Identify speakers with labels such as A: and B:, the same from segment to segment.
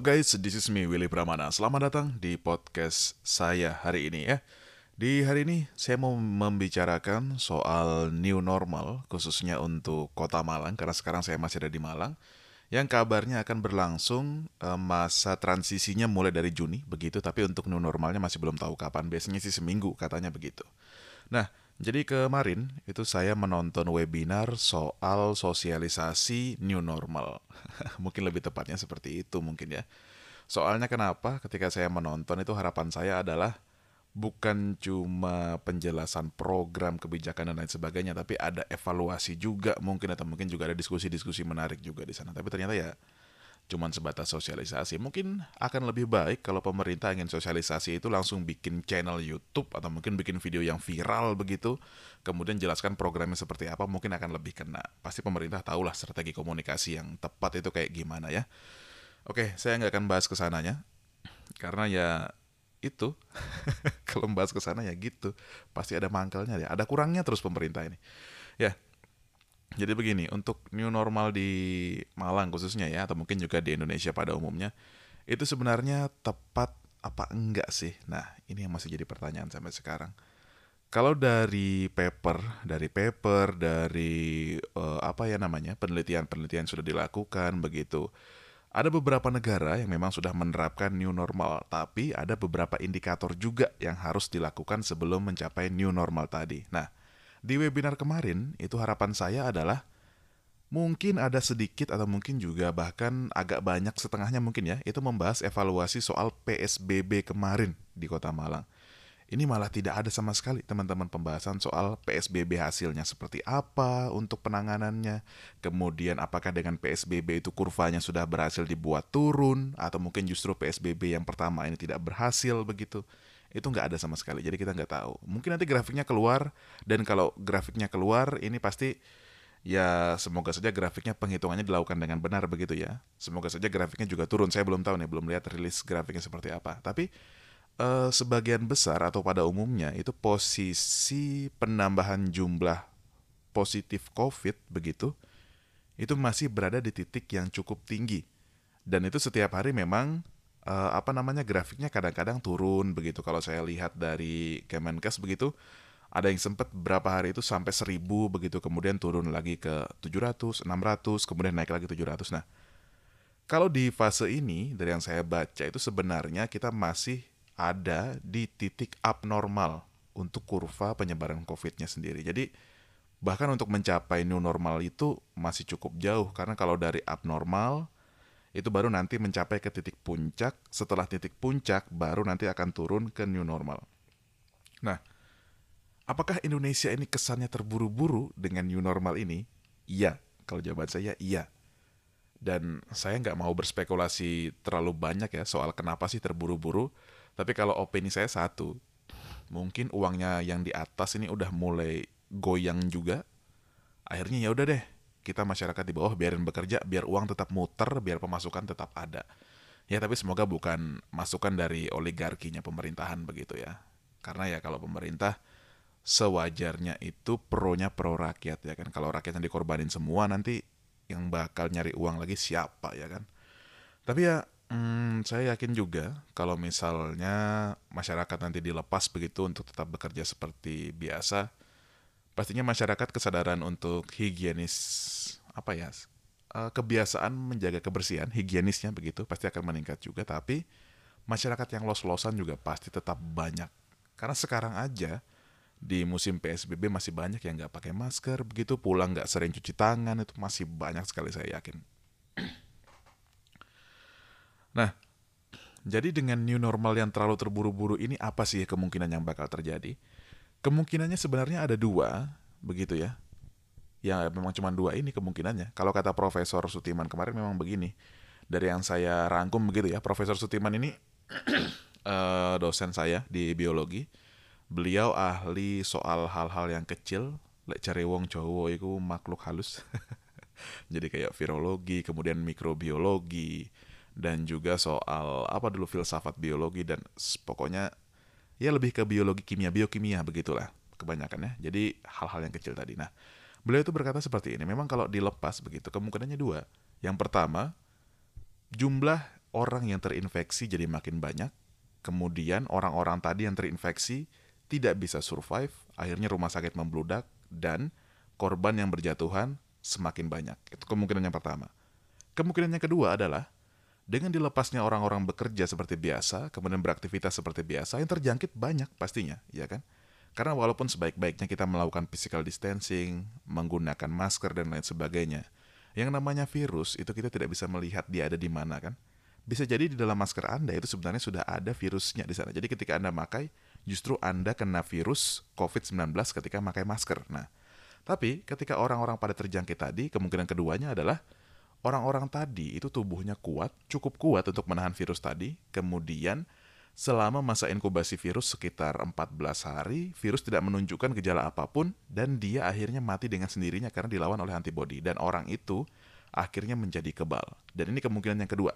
A: Guys, this is me Willy Pramana. Selamat datang di podcast saya hari ini ya. Di hari ini saya mau membicarakan soal new normal Khususnya untuk kota Malang Karena sekarang saya masih ada di Malang Yang kabarnya akan berlangsung eh, masa transisinya mulai dari Juni Begitu, tapi untuk new normalnya masih belum tahu kapan. Biasanya sih seminggu katanya begitu. Nah, jadi kemarin itu saya menonton webinar soal sosialisasi new normal. mungkin lebih tepatnya seperti itu mungkin ya. Soalnya kenapa ketika saya menonton itu harapan saya adalah bukan cuma penjelasan program kebijakan dan lain sebagainya, tapi ada evaluasi juga mungkin atau mungkin juga ada diskusi-diskusi menarik juga di sana. Tapi ternyata ya cuman sebatas sosialisasi. Mungkin akan lebih baik kalau pemerintah ingin sosialisasi itu langsung bikin channel YouTube atau mungkin bikin video yang viral begitu, kemudian jelaskan programnya seperti apa, mungkin akan lebih kena. Pasti pemerintah tahulah strategi komunikasi yang tepat itu kayak gimana ya. Oke, saya nggak akan bahas ke sananya, karena ya itu kalau membahas ke sana ya gitu, pasti ada mangkelnya ya, ada kurangnya terus pemerintah ini. Ya, jadi begini, untuk new normal di Malang khususnya ya, atau mungkin juga di Indonesia pada umumnya, itu sebenarnya tepat apa enggak sih? Nah, ini yang masih jadi pertanyaan sampai sekarang. Kalau dari paper, dari paper, dari uh, apa ya namanya, penelitian-penelitian sudah dilakukan begitu. Ada beberapa negara yang memang sudah menerapkan new normal, tapi ada beberapa indikator juga yang harus dilakukan sebelum mencapai new normal tadi. Nah, di webinar kemarin, itu harapan saya adalah mungkin ada sedikit atau mungkin juga bahkan agak banyak setengahnya mungkin ya, itu membahas evaluasi soal PSBB kemarin di Kota Malang. Ini malah tidak ada sama sekali teman-teman pembahasan soal PSBB hasilnya seperti apa untuk penanganannya. Kemudian apakah dengan PSBB itu kurvanya sudah berhasil dibuat turun atau mungkin justru PSBB yang pertama ini tidak berhasil begitu itu nggak ada sama sekali jadi kita nggak tahu. Mungkin nanti grafiknya keluar dan kalau grafiknya keluar ini pasti ya semoga saja grafiknya penghitungannya dilakukan dengan benar begitu ya. Semoga saja grafiknya juga turun. Saya belum tahu nih belum lihat rilis grafiknya seperti apa. Tapi eh, sebagian besar atau pada umumnya itu posisi penambahan jumlah positif COVID begitu itu masih berada di titik yang cukup tinggi. Dan itu setiap hari memang uh, apa namanya grafiknya kadang-kadang turun begitu kalau saya lihat dari Kemenkes begitu ada yang sempat berapa hari itu sampai 1000 begitu kemudian turun lagi ke 700, 600, kemudian naik lagi 700. Nah, kalau di fase ini dari yang saya baca itu sebenarnya kita masih ada di titik abnormal untuk kurva penyebaran COVID-nya sendiri. Jadi bahkan untuk mencapai new normal itu masih cukup jauh karena kalau dari abnormal itu baru nanti mencapai ke titik puncak. Setelah titik puncak, baru nanti akan turun ke new normal. Nah, apakah Indonesia ini kesannya terburu-buru dengan new normal ini? Iya, kalau jawaban saya iya. Dan saya nggak mau berspekulasi terlalu banyak ya soal kenapa sih terburu-buru. Tapi kalau opini saya satu, mungkin uangnya yang di atas ini udah mulai goyang juga. Akhirnya ya udah deh, kita masyarakat di bawah biarin bekerja biar uang tetap muter biar pemasukan tetap ada. Ya tapi semoga bukan masukan dari oligarkinya pemerintahan begitu ya. Karena ya kalau pemerintah sewajarnya itu pro-nya pro rakyat ya kan. Kalau rakyatnya dikorbanin semua nanti yang bakal nyari uang lagi siapa ya kan. Tapi ya hmm, saya yakin juga kalau misalnya masyarakat nanti dilepas begitu untuk tetap bekerja seperti biasa pastinya masyarakat kesadaran untuk higienis apa ya eh, kebiasaan menjaga kebersihan higienisnya begitu pasti akan meningkat juga. Tapi masyarakat yang los-losan juga pasti tetap banyak. Karena sekarang aja di musim PSBB masih banyak yang nggak pakai masker begitu pulang nggak sering cuci tangan itu masih banyak sekali saya yakin. Nah jadi dengan new normal yang terlalu terburu-buru ini apa sih kemungkinan yang bakal terjadi Kemungkinannya sebenarnya ada dua, begitu ya. Ya memang cuma dua ini kemungkinannya. Kalau kata Profesor Sutiman kemarin memang begini. Dari yang saya rangkum begitu ya, Profesor Sutiman ini uh, dosen saya di biologi. Beliau ahli soal hal-hal yang kecil, lek cari wong cowok itu makhluk halus. Jadi kayak virologi, kemudian mikrobiologi, dan juga soal apa dulu filsafat biologi dan pokoknya ya lebih ke biologi kimia biokimia begitulah kebanyakan ya jadi hal-hal yang kecil tadi. Nah beliau itu berkata seperti ini memang kalau dilepas begitu kemungkinannya dua. Yang pertama jumlah orang yang terinfeksi jadi makin banyak, kemudian orang-orang tadi yang terinfeksi tidak bisa survive, akhirnya rumah sakit membludak, dan korban yang berjatuhan semakin banyak. Itu kemungkinan yang pertama. Kemungkinan yang kedua adalah dengan dilepasnya orang-orang bekerja seperti biasa, kemudian beraktivitas seperti biasa, yang terjangkit banyak pastinya, ya kan? Karena walaupun sebaik-baiknya kita melakukan physical distancing, menggunakan masker dan lain sebagainya, yang namanya virus itu kita tidak bisa melihat dia ada di mana kan? Bisa jadi di dalam masker Anda itu sebenarnya sudah ada virusnya di sana. Jadi ketika Anda pakai, justru Anda kena virus COVID-19 ketika pakai masker. Nah, tapi ketika orang-orang pada terjangkit tadi, kemungkinan keduanya adalah orang-orang tadi itu tubuhnya kuat, cukup kuat untuk menahan virus tadi, kemudian selama masa inkubasi virus sekitar 14 hari, virus tidak menunjukkan gejala apa pun dan dia akhirnya mati dengan sendirinya karena dilawan oleh antibodi dan orang itu akhirnya menjadi kebal. Dan ini kemungkinan yang kedua.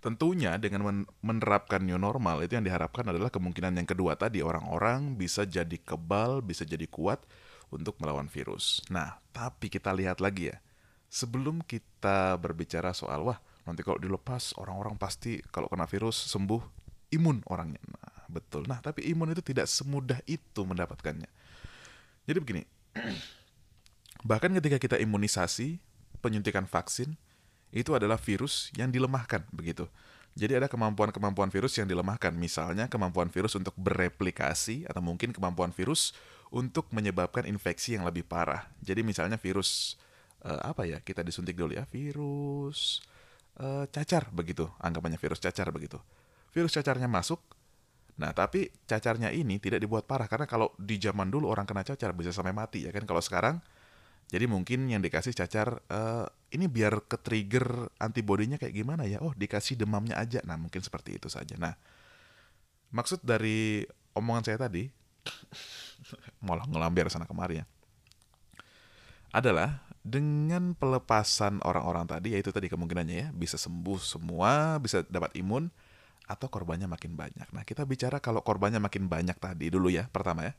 A: Tentunya dengan menerapkan new normal itu yang diharapkan adalah kemungkinan yang kedua tadi orang-orang bisa jadi kebal, bisa jadi kuat untuk melawan virus. Nah, tapi kita lihat lagi ya. Sebelum kita berbicara soal wah Nanti kalau dilepas orang-orang pasti kalau kena virus sembuh imun orangnya. Nah, betul. Nah, tapi imun itu tidak semudah itu mendapatkannya. Jadi begini. Bahkan ketika kita imunisasi, penyuntikan vaksin itu adalah virus yang dilemahkan begitu. Jadi ada kemampuan-kemampuan virus yang dilemahkan. Misalnya kemampuan virus untuk bereplikasi atau mungkin kemampuan virus untuk menyebabkan infeksi yang lebih parah. Jadi misalnya virus uh, apa ya? Kita disuntik dulu ya. Virus uh, cacar begitu, anggapannya virus cacar begitu. Virus cacarnya masuk, nah tapi cacarnya ini tidak dibuat parah karena kalau di zaman dulu orang kena cacar bisa sampai mati ya kan. Kalau sekarang jadi mungkin yang dikasih cacar uh, ini biar ke trigger antibodinya kayak gimana ya? Oh dikasih demamnya aja. Nah mungkin seperti itu saja. Nah maksud dari omongan saya tadi malah ngelambiar sana kemari ya adalah dengan pelepasan orang-orang tadi yaitu tadi kemungkinannya ya bisa sembuh semua bisa dapat imun atau korbannya makin banyak. Nah kita bicara kalau korbannya makin banyak tadi dulu ya pertama ya.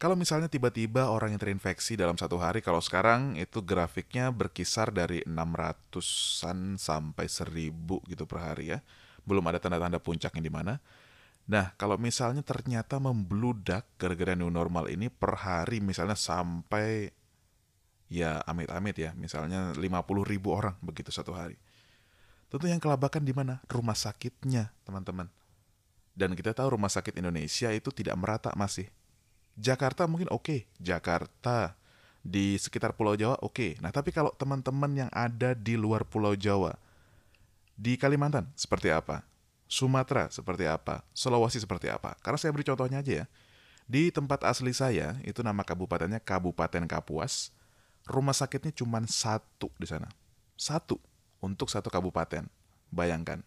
A: Kalau misalnya tiba-tiba orang yang terinfeksi dalam satu hari, kalau sekarang itu grafiknya berkisar dari 600-an sampai 1000 gitu per hari ya. Belum ada tanda-tanda puncaknya di mana. Nah, kalau misalnya ternyata membludak gara-gara new normal ini per hari misalnya sampai ya amit-amit ya, misalnya 50 ribu orang begitu satu hari. Tentu yang kelabakan di mana? Rumah sakitnya, teman-teman. Dan kita tahu rumah sakit Indonesia itu tidak merata masih. Jakarta mungkin oke, okay. Jakarta di sekitar Pulau Jawa oke. Okay. Nah, tapi kalau teman-teman yang ada di luar Pulau Jawa, di Kalimantan seperti apa? Sumatera seperti apa? Sulawesi seperti apa? Karena saya beri contohnya aja ya. Di tempat asli saya, itu nama kabupatennya Kabupaten Kapuas rumah sakitnya cuma satu di sana. Satu untuk satu kabupaten. Bayangkan.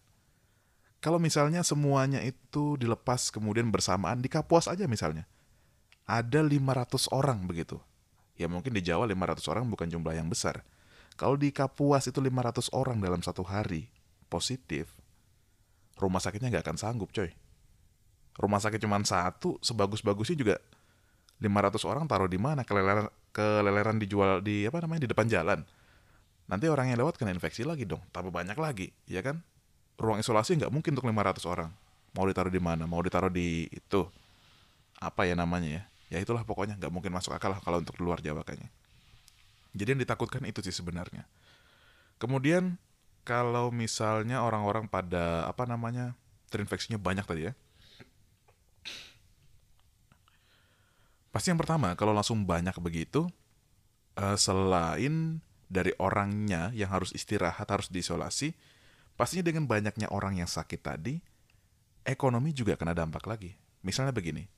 A: Kalau misalnya semuanya itu dilepas kemudian bersamaan di Kapuas aja misalnya. Ada 500 orang begitu. Ya mungkin di Jawa 500 orang bukan jumlah yang besar. Kalau di Kapuas itu 500 orang dalam satu hari positif, rumah sakitnya nggak akan sanggup coy. Rumah sakit cuma satu, sebagus-bagusnya juga 500 orang taruh di mana? Keleleran keleleran dijual di apa namanya di depan jalan. Nanti orang yang lewat kena infeksi lagi dong, tambah banyak lagi, ya kan? Ruang isolasi nggak mungkin untuk 500 orang. Mau ditaruh di mana? Mau ditaruh di itu apa ya namanya ya? Ya itulah pokoknya nggak mungkin masuk akal lah kalau untuk luar Jawa kayaknya. Jadi yang ditakutkan itu sih sebenarnya. Kemudian kalau misalnya orang-orang pada apa namanya terinfeksinya banyak tadi ya, Pasti yang pertama, kalau langsung banyak begitu, uh, selain dari orangnya yang harus istirahat, harus diisolasi, pastinya dengan banyaknya orang yang sakit tadi, ekonomi juga kena dampak lagi. Misalnya begini,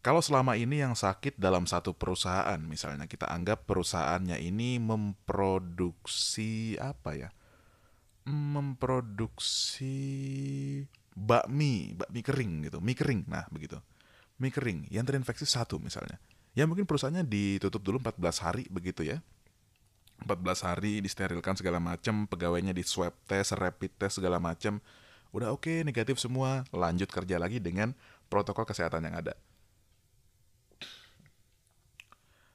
A: kalau selama ini yang sakit dalam satu perusahaan, misalnya kita anggap perusahaannya ini memproduksi apa ya? Memproduksi bakmi, bakmi kering gitu, mie kering. Nah, begitu mie kering yang terinfeksi satu misalnya. Ya mungkin perusahaannya ditutup dulu 14 hari begitu ya. 14 hari disterilkan segala macam, pegawainya di swab test, rapid test segala macam. Udah oke, okay, negatif semua, lanjut kerja lagi dengan protokol kesehatan yang ada.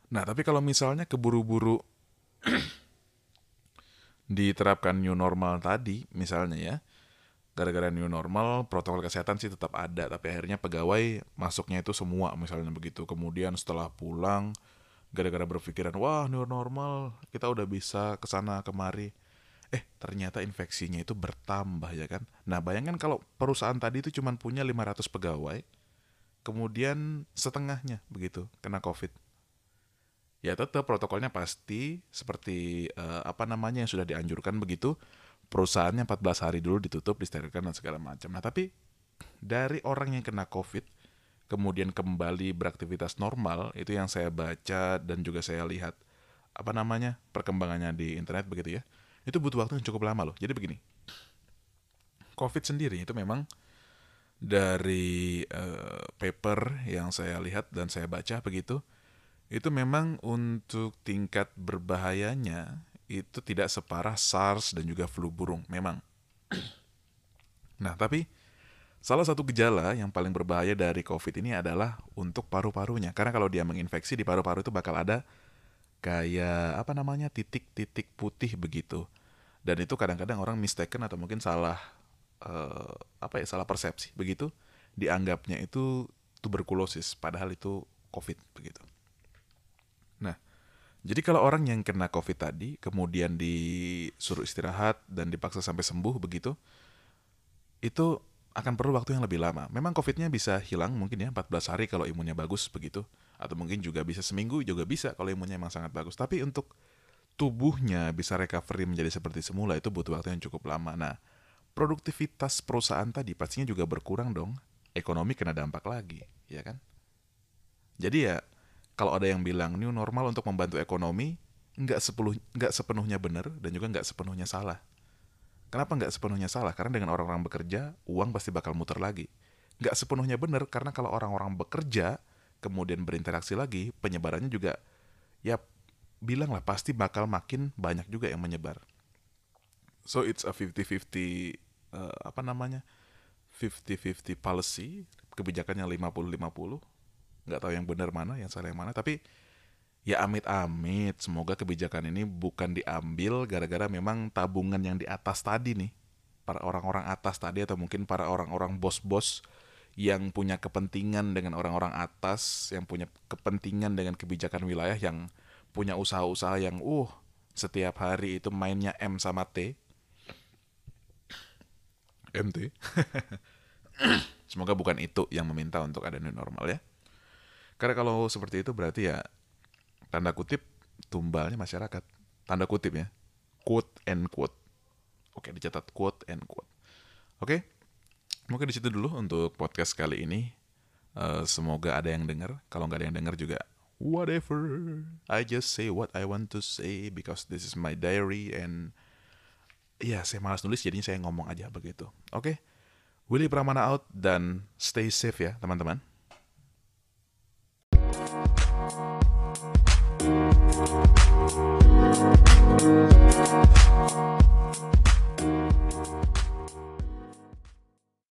A: Nah, tapi kalau misalnya keburu-buru diterapkan new normal tadi misalnya ya gara-gara new normal protokol kesehatan sih tetap ada tapi akhirnya pegawai masuknya itu semua misalnya begitu. Kemudian setelah pulang gara-gara berpikiran wah new normal kita udah bisa ke sana kemari. Eh ternyata infeksinya itu bertambah ya kan? Nah bayangkan kalau perusahaan tadi itu cuma punya 500 pegawai kemudian setengahnya begitu kena covid. Ya tetap protokolnya pasti seperti uh, apa namanya yang sudah dianjurkan begitu perusahaannya 14 hari dulu ditutup, disterilkan dan segala macam. Nah, tapi dari orang yang kena COVID kemudian kembali beraktivitas normal itu yang saya baca dan juga saya lihat apa namanya perkembangannya di internet begitu ya itu butuh waktu yang cukup lama loh jadi begini covid sendiri itu memang dari uh, paper yang saya lihat dan saya baca begitu itu memang untuk tingkat berbahayanya itu tidak separah SARS dan juga flu burung, memang. Nah, tapi salah satu gejala yang paling berbahaya dari COVID ini adalah untuk paru-parunya. Karena kalau dia menginfeksi di paru-paru itu bakal ada kayak apa namanya titik-titik putih begitu. Dan itu kadang-kadang orang mistaken atau mungkin salah uh, apa ya salah persepsi begitu dianggapnya itu tuberkulosis padahal itu COVID begitu. Jadi kalau orang yang kena COVID tadi kemudian disuruh istirahat dan dipaksa sampai sembuh begitu, itu akan perlu waktu yang lebih lama. Memang COVID-nya bisa hilang mungkin ya 14 hari kalau imunnya bagus begitu. Atau mungkin juga bisa seminggu juga bisa kalau imunnya memang sangat bagus. Tapi untuk tubuhnya bisa recovery menjadi seperti semula itu butuh waktu yang cukup lama. Nah, produktivitas perusahaan tadi pastinya juga berkurang dong. Ekonomi kena dampak lagi, ya kan? Jadi ya kalau ada yang bilang new normal untuk membantu ekonomi nggak sepuluh nggak sepenuhnya benar dan juga nggak sepenuhnya salah. Kenapa nggak sepenuhnya salah? Karena dengan orang-orang bekerja uang pasti bakal muter lagi. Nggak sepenuhnya benar karena kalau orang-orang bekerja kemudian berinteraksi lagi penyebarannya juga ya bilang lah pasti bakal makin banyak juga yang menyebar. So it's a 50-50 uh, eh, apa namanya 50-50 policy kebijakannya 50-50 nggak tahu yang benar mana yang salah yang mana. Tapi ya amit-amit semoga kebijakan ini bukan diambil gara-gara memang tabungan yang di atas tadi nih. Para orang-orang atas tadi atau mungkin para orang-orang bos-bos yang punya kepentingan dengan orang-orang atas yang punya kepentingan dengan kebijakan wilayah yang punya usaha-usaha yang uh setiap hari itu mainnya M sama T. MT semoga bukan itu yang meminta untuk ada new normal ya karena kalau seperti itu berarti ya tanda kutip tumbalnya masyarakat. Tanda kutip ya. Quote and quote. Oke, dicatat quote and quote. Oke. Mungkin di situ dulu untuk podcast kali ini. Uh, semoga ada yang dengar. Kalau nggak ada yang dengar juga whatever. I just say what I want to say because this is my diary and ya saya malas nulis jadinya saya ngomong aja begitu. Oke. Willy Pramana out dan stay safe ya teman-teman. Thank you.